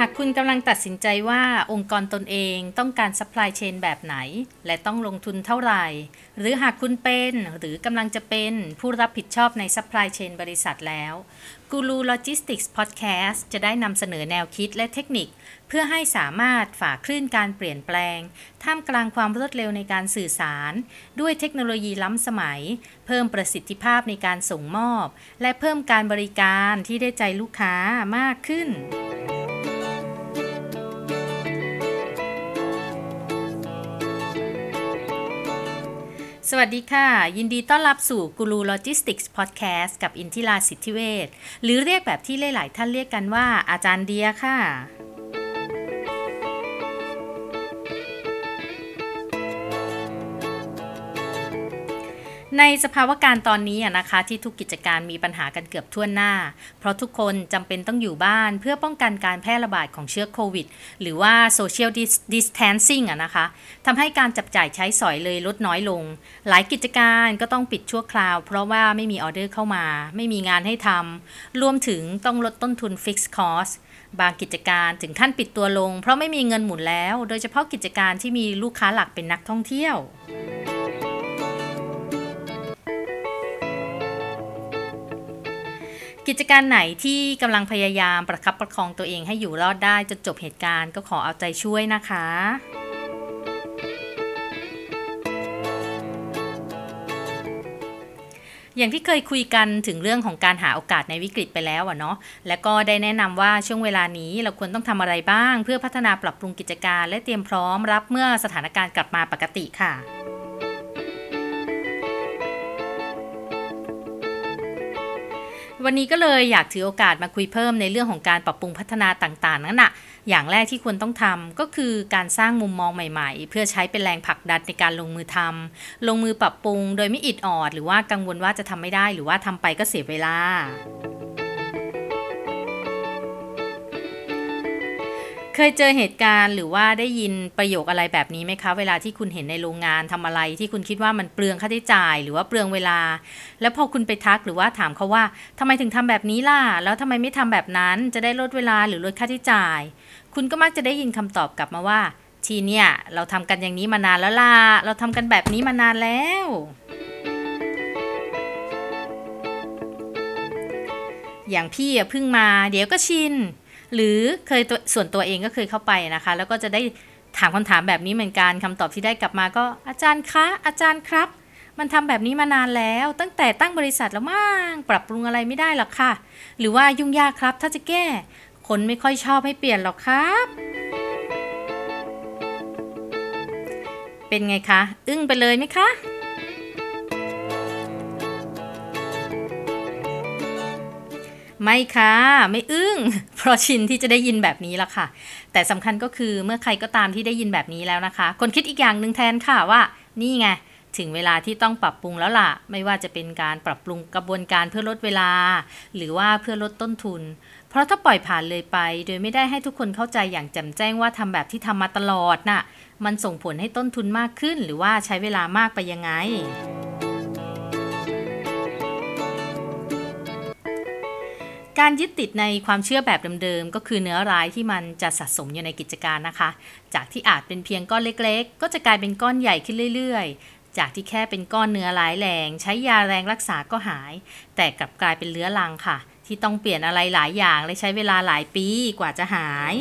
หากคุณกำลังตัดสินใจว่าองค์กรตนเองต้องการ supply chain แบบไหน และต้องลงทุนเท่าไหร่ หรือหากคุณเป็นหรือกำลังจะเป็นผู้รับผิดชอบใน supply chain บริษัทแล้ว Guru Logistics Podcast จะได้นำเสนอแนวคิดและเทคนิค เพื่อให้สามารถฝ่าคลื่นการเปลี่ยนแปลง ท่ามกลางความรวดเร็วในการสื่อสาร ด้วยเทคโนโลยีล้ำสมัย เพิ่มประสิทธิภาพในการส่งมอบ และเพิ่มการบริการที่ได้ใจลูกค้ามากขึ้น สวัสดีค่ะ ยินดีต้อนรับสู่ Guru Logistics Podcast กับอินทิราสิทธิเวชหรือเรียกแบบที่หลายๆท่านเรียกกันว่าอาจารย์เดียค่ะ ในสภาวะการตอนนี้นะคะที่ทุกกิจการมีปัญหากันเกือบทั่วหน้า เพราะทุกคนจำเป็นต้องอยู่บ้านเพื่อป้องกันการแพร่ระบาดของเชื้อโควิด หรือว่า social distancing นะคะทำให้การจับจ่ายใช้สอยเลยลดน้อยลง หลายกิจการก็ต้องปิดชั่วคราว เพราะว่าไม่มีออเดอร์เข้ามา ไม่มีงานให้ทำรวมถึงต้องลดต้นทุน fixed cost บางกิจการถึงขั้นปิดตัวลง เพราะไม่มีเงินหมุนแล้ว โดยเฉพาะกิจการที่มีลูกค้าหลักเป็นนักท่องเที่ยว กิจการไหนที่กำลังพยายามประคับประคองตัวเองให้อยู่รอดได้จนจบเหตุการณ์ก็ขอเอาใจช่วยนะคะอย่างที่เคยคุยกันถึงเรื่องของการหาโอกาสในวิกฤตไปแล้วอะเนาะ และก็ได้แนะนำว่าช่วงเวลานี้เราควรต้องทำอะไรบ้าง เพื่อพัฒนาปรับปรุงกิจการ และเตรียมพร้อมรับเมื่อสถานการณ์กลับมาปกติค่ะ วันนี้ก็เลยอยากถือโอกาสมาคุยเพิ่มในเรื่องของการปรับปรุงพัฒนาต่างๆนั่นแหะอย่างแรกที่ควรต้องทำก็คือการสร้างมุมมองใหม่ๆ เพื่อใช้เป็นแรงผลักดันในการลงมือทำลงมือปรับปรุงโดยไม่อิดออด หรือว่ากังวลว่าจะทำไม่ได้ หรือว่าทำไปก็เสียเวลา เคยเจอเหตุการณ์หรือว่าได้ยินประโยคอะไรแบบนี้ไหมคะ เวลาที่คุณเห็นในโรงงานทำอะไร ที่คุณคิดว่ามันเปลืองค่าใช้จ่าย หรือว่าเปลืองเวลา แล้วพอคุณไปทักหรือว่าถามเขาว่าทำไมถึงทำแบบนี้ล่ะ แล้วทำไมไม่ทำแบบนั้นจะได้ลดเวลาหรือลดค่าใช้จ่าย คุณก็มักจะได้ยินคำตอบกลับมาว่า ทีเนี่ยเราทำกันอย่างนี้มานานแล้วล่ะเราทำกันแบบนี้มานานแล้วอย่างพี่อะเพิ่งมา เดี๋ยวก็ชิน หรือเคยตัวส่วนตัวเองก็เคยเข้าไปนะคะ แล้วก็จะได้ถามคำถามแบบนี้เหมือนกันคำตอบที่ได้กลับมาก็อาจารย์คะอาจารย์ครับ มันทำแบบนี้มานานแล้ว ตั้งแต่ตั้งบริษัทแล้วมั่งปรับปรุงอะไรไม่ได้หรอกค่ะ หรือว่ายุ่งยากครับ ถ้าจะแก้ คนไม่ค่อยชอบให้เปลี่ยนหรอกครับ เป็นไงคะ อึ้งไปเลยไหมคะ ไม่ค่ะ ไม่อึ้ง เพราะชินที่จะได้ยินแบบนี้ละค่ะ แต่สำคัญก็คือเมื่อใครก็ตามที่ได้ยินแบบนี้แล้วนะคะ คนคิดอีกอย่างหนึ่งแทนค่ะว่า นี่ไง ถึงเวลาที่ต้องปรับปรุงแล้วล่ะ ไม่ว่าจะเป็นการปรับปรุงกระบวนการเพื่อลดเวลา หรือว่าเพื่อลดต้นทุน เพราะถ้าปล่อยผ่านเลยไป โดยไม่ได้ให้ทุกคนเข้าใจอย่างแจ่มแจ้งว่าทำแบบที่ทำมาตลอดน่ะ มันส่งผลให้ต้นทุนมากขึ้น หรือว่าใช้เวลามากไปยังไง การยึดติดในความเชื่อแบบเดิมๆ ก็คือเนื้อร้ายที่มันจะสะสมอยู่ในกิจการนะคะ จากที่อาจเป็นเพียงก้อนเล็กๆ ก็จะกลายเป็นก้อนใหญ่ขึ้นเรื่อยๆ จากที่แค่เป็นก้อนเนื้อร้ายแรง ใช้ยาแรงรักษาก็หาย แต่กลับกลายเป็นเลื้อรังค่ะ ที่ต้องเปลี่ยนอะไรหลายอย่างและใช้เวลาหลายปีกว่าจะหาย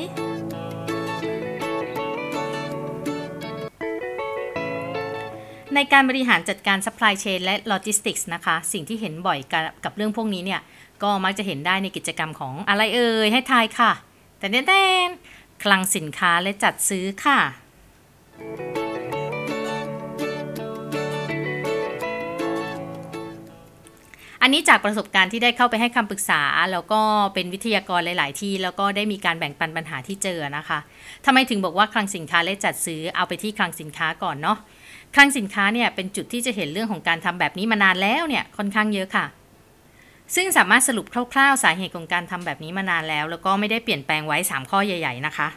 ในการบริหารจัดการ supply chain และ logistics นะคะ สิ่งที่เห็นบ่อยกับกับเรื่องพวกนี้เนี่ย ก็มักจะเห็นได้ในกิจกรรมของอะไรเอ่ยให้ทายค่ะ แต่แน่ๆคลังสินค้าและจัดซื้อค่ะ อันนี้จากประสบการณ์ที่ได้เข้าไปให้คำปรึกษา แล้วก็เป็นวิทยากรหลาย ๆ ที่ แล้วก็ได้มีการแบ่งปันปัญหาที่เจอนะคะทำไมถึงบอกว่าคลังสินค้าและจัดซื้อเอาไปที่คลังสินค้าก่อนเนาะคลังสินค้าเนี่ยเป็นจุดที่จะเห็นเรื่องของการทำแบบนี้มานานแล้วเนี่ยค่อนข้างเยอะค่ะ ซึ่งสามารถสรุปคร่าวๆ สาเหตุของการทำแบบนี้มานานแล้ว แล้วก็ไม่ได้เปลี่ยนแปลงไว้ 3 ข้อใหญ่ ๆ นะคะ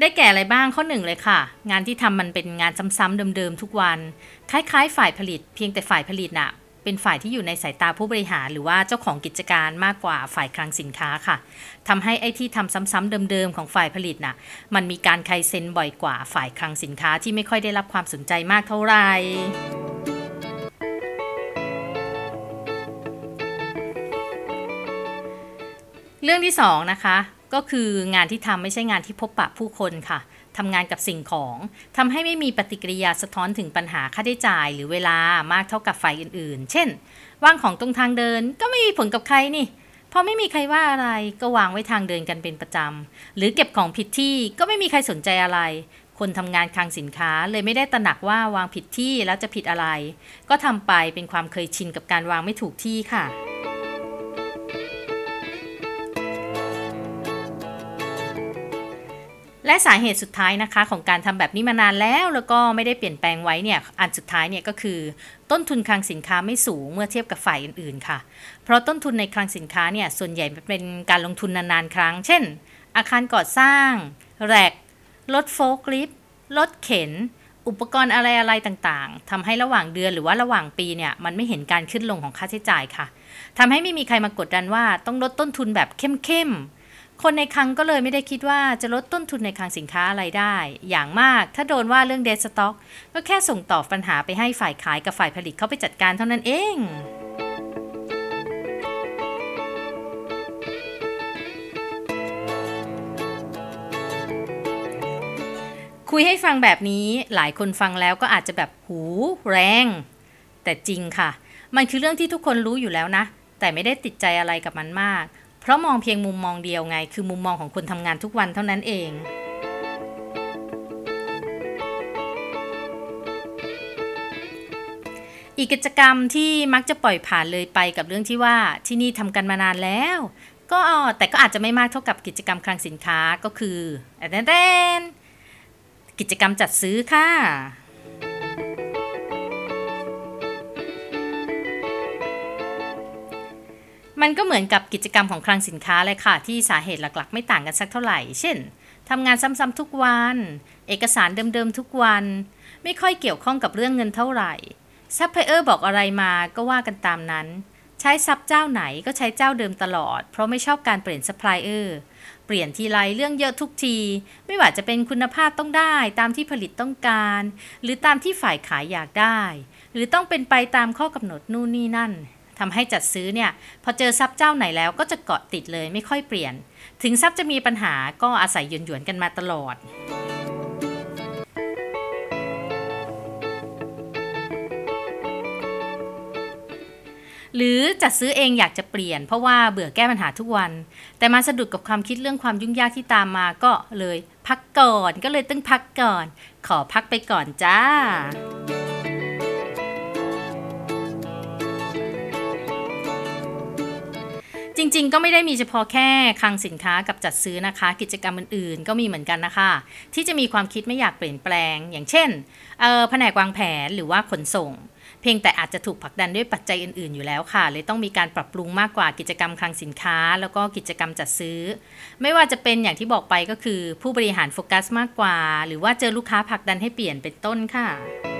ได้แก่อะไรบ้างข้อหนึ่งเลยค่ะ งานที่ทำมันเป็นงานซ้ำๆเดิมๆทุกวัน คล้ายๆ ฝ่ายผลิต เพียงแต่ฝ่ายผลิตน่ะ เป็นฝ่ายที่อยู่ในสายตาผู้บริหารหรือว่าเจ้าของกิจการมากกว่าฝ่ายคลังสินค้าค่ะทำให้ไอ้ที่ทำซ้ำๆเดิมๆของฝ่ายผลิตน่ะมันมีการไครเซ็นบ่อยกว่าฝ่ายคลังสินค้าที่ไม่ค่อยได้รับความสนใจมากเท่าไหร่เรื่องที่สองนะคะก็คืองานที่ทำไม่ใช่งานที่พบปะผู้คนค่ะ ทำงานกับสิ่งของทำให้ไม่มีปฏิกิริยาสะท้อนถึงปัญหาค่าใช้จ่าย หรือเวลามากเท่ากับฝ่ายอื่นๆ เช่น วางของตรงทางเดินก็ไม่มีผลกับใครนี่พอไม่มีใครว่าอะไรก็วางไว้ทางเดินกันเป็นประจำ หรือเก็บของผิดที่ก็ไม่มีใครสนใจอะไร คนทำงานคลังสินค้าเลยไม่ได้ตระหนักว่าวางผิดที่แล้วจะผิดอะไร ก็ทำไปเป็นความเคยชินกับการวางไม่ถูกที่ค่ะ และสาเหตุสุดท้ายนะคะของการทำแบบนี้มานานแล้ว แล้วก็ไม่ได้เปลี่ยนแปลงไว้เนี่ยอันสุดท้ายเนี่ยก็คือ ต้นทุนคลังสินค้าไม่สูงเมื่อเทียบกับฝ่ายอื่นๆค่ะ เพราะต้นทุนในคลังสินค้าเนี่ยส่วนใหญ่เป็นการลงทุนนานๆ ครั้ง เช่น อาคารก่อสร้าง แรกรถโฟล์ลิฟต์รถเข็น อุปกรณ์อะไรๆต่างๆทำให้ระหว่างเดือนหรือว่าระหว่างปีเนี่ยมันไม่เห็นการขึ้นลงของค่าใช้จ่ายค่ะทำให้ไม่มีใครมากดดันว่าต้องลดต้นทุนแบบเข้มๆ คนในคลังก็เลยไม่ได้คิดว่าจะลดต้นทุนในคลังสินค้าอะไรได้ อย่างมากถ้าโดนว่าเรื่องเดสต็อกก็แค่ส่งต่อปัญหาไปให้ฝ่ายขายกับฝ่ายผลิตเข้าไปจัดการเท่านั้นเองคุยให้ฟังแบบนี้หลายคนฟังแล้วก็อาจจะแบบหูแรง แต่จริงค่ะ มันคือเรื่องที่ทุกคนรู้อยู่แล้วนะ แต่ไม่ได้ติดใจอะไรกับมันมาก เพราะมองเพียงมุมมองเดียวไง คือมุมมองของคนทำงานทุกวันเท่านั้นเองอีกกิจกรรมที่มักจะปล่อยผ่านเลยไปกับเรื่องที่ว่าที่นี่ทำกันมานานแล้ว ก็แต่ก็อาจจะไม่มากเท่ากับกิจกรรมคลังสินค้าก็คือแดนกิจกรรมจัดซื้อค่ะ มันก็เหมือนกับกิจกรรมของคลังสินค้าเลยค่ะ ที่สาเหตุหลักๆ ไม่ต่างกันสักเท่าไหร่ เช่นทำงานซ้ำๆทุกวัน เอกสารเดิมๆทุกวัน ไม่ค่อยเกี่ยวข้องกับเรื่องเงินเท่าไหร่ซัพพลายเออร์บอกอะไรมาก็ว่ากันตามนั้น ใช้ซัพเจ้าไหนก็ใช้เจ้าเดิมตลอด เพราะไม่ชอบการเปลี่ยนซัพพลายเออร์เปลี่ยนทีไรเรื่องเยอะทุกที ไม่ว่าจะเป็นคุณภาพต้องได้ตามที่ผลิตต้องการ หรือตามที่ฝ่ายขายอยากได้ หรือต้องเป็นไปตามข้อกำหนดนู่นนี่นั่น ทำให้จัดซื้อเนี่ยพอเจอซัพเจ้าไหนแล้วก็จะเกาะติดเลยไม่ค่อยเปลี่ยน ถึงซับจะมีปัญหาก็อาศัยหยวนๆกันมาตลอดหรือจัดซื้อเองอยากจะเปลี่ยน เพราะว่าเบื่อแก้ปัญหาทุกวัน แต่มาสะดุดกับความคิดเรื่องความยุ่งยากที่ตามมาก็เลยพักก่อนก็เลยต้องพักก่อน ขอพักไปก่อนจ้า ริงๆ ก็ไม่ได้มีเฉพาะแค่คลังสินค้ากับจัดซื้อนะคะ กิจกรรมอื่นๆ ก็มีเหมือนกันนะคะ ที่จะมีความคิดไม่อยากเปลี่ยนแปลง อย่างเช่นแผนกวางแผนหรือว่าขนส่ง เพียงแต่อาจจะถูกผลักดันด้วยปัจจัยอื่นๆ อยู่แล้วค่ะเลยต้องมีการปรับปรุงมากกว่ากิจกรรมคลังสินค้า แล้วก็กิจกรรมจัดซื้อ ไม่ว่าจะเป็นอย่างที่บอกไปก็คือ ผู้บริหารโฟกัสมากกว่า หรือว่าเจอลูกค้าผลักดันให้เปลี่ยนเป็นต้นค่ะ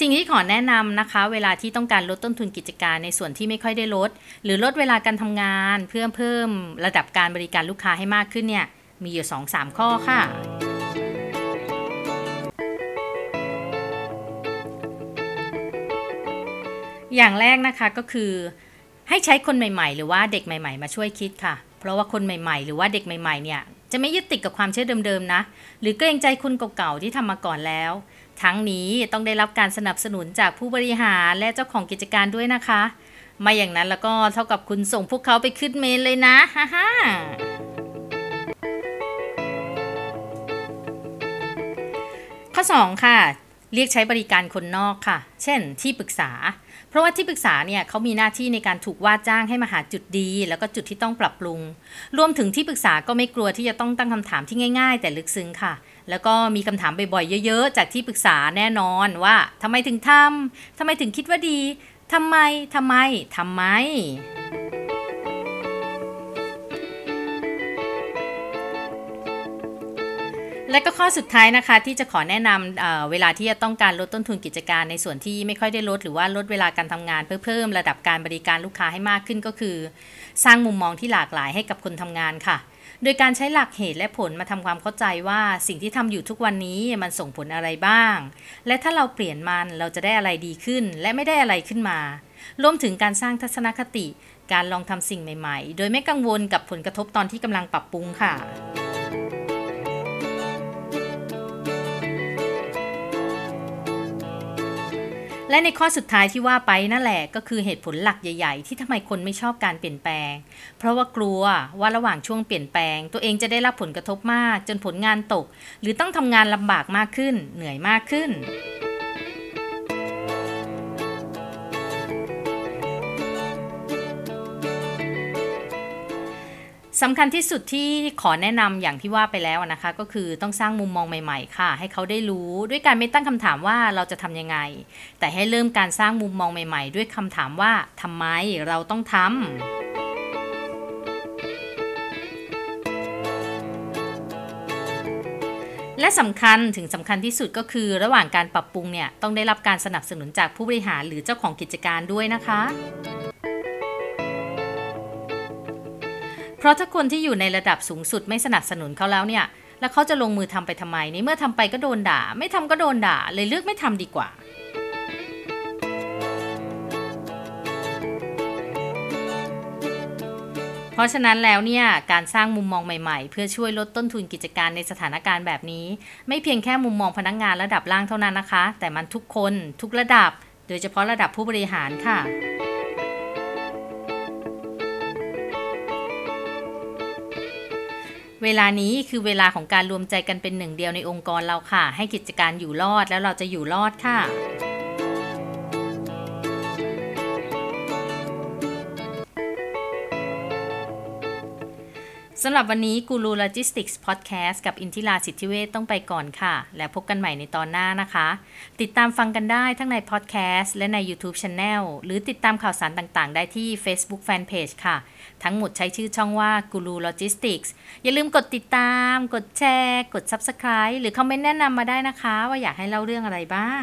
สิ่งที่ขอแนะนำนะคะ เวลาที่ต้องการลดต้นทุนกิจการในส่วนที่ไม่ค่อยได้ลด หรือลดเวลาการทำงานเพื่อเพิ่มระดับการบริการลูกค้าให้มากขึ้นเนี่ยมีอยู่ 2-3 ข้อค่ะ อย่างแรกนะคะก็คือ ให้ใช้คนใหม่ๆ หรือว่าเด็กใหม่ ๆ มาช่วยคิดค่ะ เพราะว่าคนใหม่ๆ หรือว่าเด็กใหม่ ๆ เนี่ยจะไม่ยึดติดกับความเชื่อเดิมๆนะ หรือเกรงใจคนเก่าๆที่ทำมาก่อนแล้ว ทั้งนี้ต้องได้รับการสนับสนุนจากผู้บริหารและเจ้าของกิจการด้วยนะคะ ไม่อย่างนั้นแล้วก็เท่ากับคุณส่งพวกเขาไปขึ้นเมนเลยนะฮ่าฮ่าข้อ 2 ค่ะ เรียกใช้บริการคนนอกค่ะ เช่น ที่ปรึกษา เพราะว่าที่ปรึกษาเนี่ยเขามีหน้าที่ในการถูกว่าจ้างให้มาหาจุดดี แล้วก็จุดที่ต้องปรับปรุง รวมถึงที่ปรึกษาก็ไม่กลัวที่จะต้องตั้งคำถามที่ง่ายๆ แต่ลึกซึ้งค่ะ แล้วก็มีคำถามบ่อยๆ เยอะๆ จากที่ปรึกษาแน่นอนว่าทำไมถึงทำทำไมถึงคิดว่าดีทำไมทำไมทำไม และก็ข้อสุดท้ายนะคะที่จะขอแนะนำเเวลาที่จะต้องการลดต้นทุนกิจการในส่วนที่ไม่ค่อยได้ลด หรือว่าลดเวลาการทำงานเพื่อเพิ่มระดับการบริการลูกค้าให้มากขึ้นก็คือ สร้างมุมมองที่หลากหลายให้กับคนทำงานค่ะ โดยการใช้หลักเหตุและผลมาทำความเข้าใจว่าสิ่งที่ทำอยู่ทุกวันนี้มันส่งผลอะไรบ้าง และถ้าเราเปลี่ยนมันเราจะได้อะไรดีขึ้น และไม่ได้อะไรขึ้นมารวมถึงการสร้างทัศนคติ การลองทำสิ่งใหม่ ๆ โดยไม่กังวลกับผลกระทบตอนที่กำลังปรับปรุงค่ะ และในข้อสุดท้ายที่ว่าไปนั่นแหละก็คือเหตุผลหลักใหญ่ ๆ ที่ทำไมคนไม่ชอบการเปลี่ยนแปลง เพราะว่ากลัวว่าระหว่างช่วงเปลี่ยนแปลง ตัวเองจะได้รับผลกระทบมาก จนผลงานตก หรือต้องทำงานลำบากมากขึ้น เหนื่อยมากขึ้น สำคัญที่สุดที่ขอแนะนำอย่างที่ว่าไปแล้วนะคะ ก็คือต้องสร้างมุมมองใหม่ ๆ ค่ะ ให้เขาได้รู้ด้วยการไม่ตั้งคำถามว่าเราจะทำยังไง แต่ให้เริ่มการสร้างมุมมองใหม่ ๆ ด้วยคำถามว่าทำไมเราต้องทำและสำคัญถึงสำคัญที่สุดก็คือระหว่างการปรับปรุงเนี่ย ต้องได้รับการสนับสนุนจากผู้บริหารหรือเจ้าของกิจการด้วยนะคะ ราะถ้าคนที่อยู่ในระดับสูงสุดไม่สนับสนุนเขาแล้วเนี่ย แล้วเขาจะลงมือทำไปทำไมในเมื่อทำไปก็โดนด่า ไม่ทำก็โดนด่า เลยเลือกไม่ทำดีกว่า เพราะฉะนั้นแล้วเนี่ยการสร้างมุมมองใหม่ๆ เพื่อช่วยลดต้นทุนกิจการในสถานการณ์แบบนี้ ไม่เพียงแค่มุมมองพนักงงานระดับล่างเท่านั้นนะคะ แต่มันทุกคนทุกระดับ โดยเฉพาะระดับผู้บริหารค่ะ เวลานี้คือเวลาของการรวมใจกันเป็นหนึ่งเดียวในองค์กรเราค่ะ ให้กิจการอยู่รอดแล้วเราจะอยู่รอดค่ะ สำหรับวันนี้กูรูโลจิสติกส์พอดแคสต์กับอินทิราสิทธิเวทต้องไปก่อนค่ะ แล้วพบกันใหม่ในตอนหน้านะคะ ติดตามฟังกันได้ทั้งในพอดแคสต์และใน YouTube Channel หรือติดตามข่าวสารต่างๆ ได้ที่ Facebook Fanpage ค่ะ ทั้งหมดใช้ชื่อช่องว่ากูรูโลจิสติกส์อย่าลืมกดติดตาม กดแชร์ กด Subscribe หรือคอมเมนต์แนะนำมาได้นะคะ ว่าอยากให้เล่าเรื่องอะไรบ้าง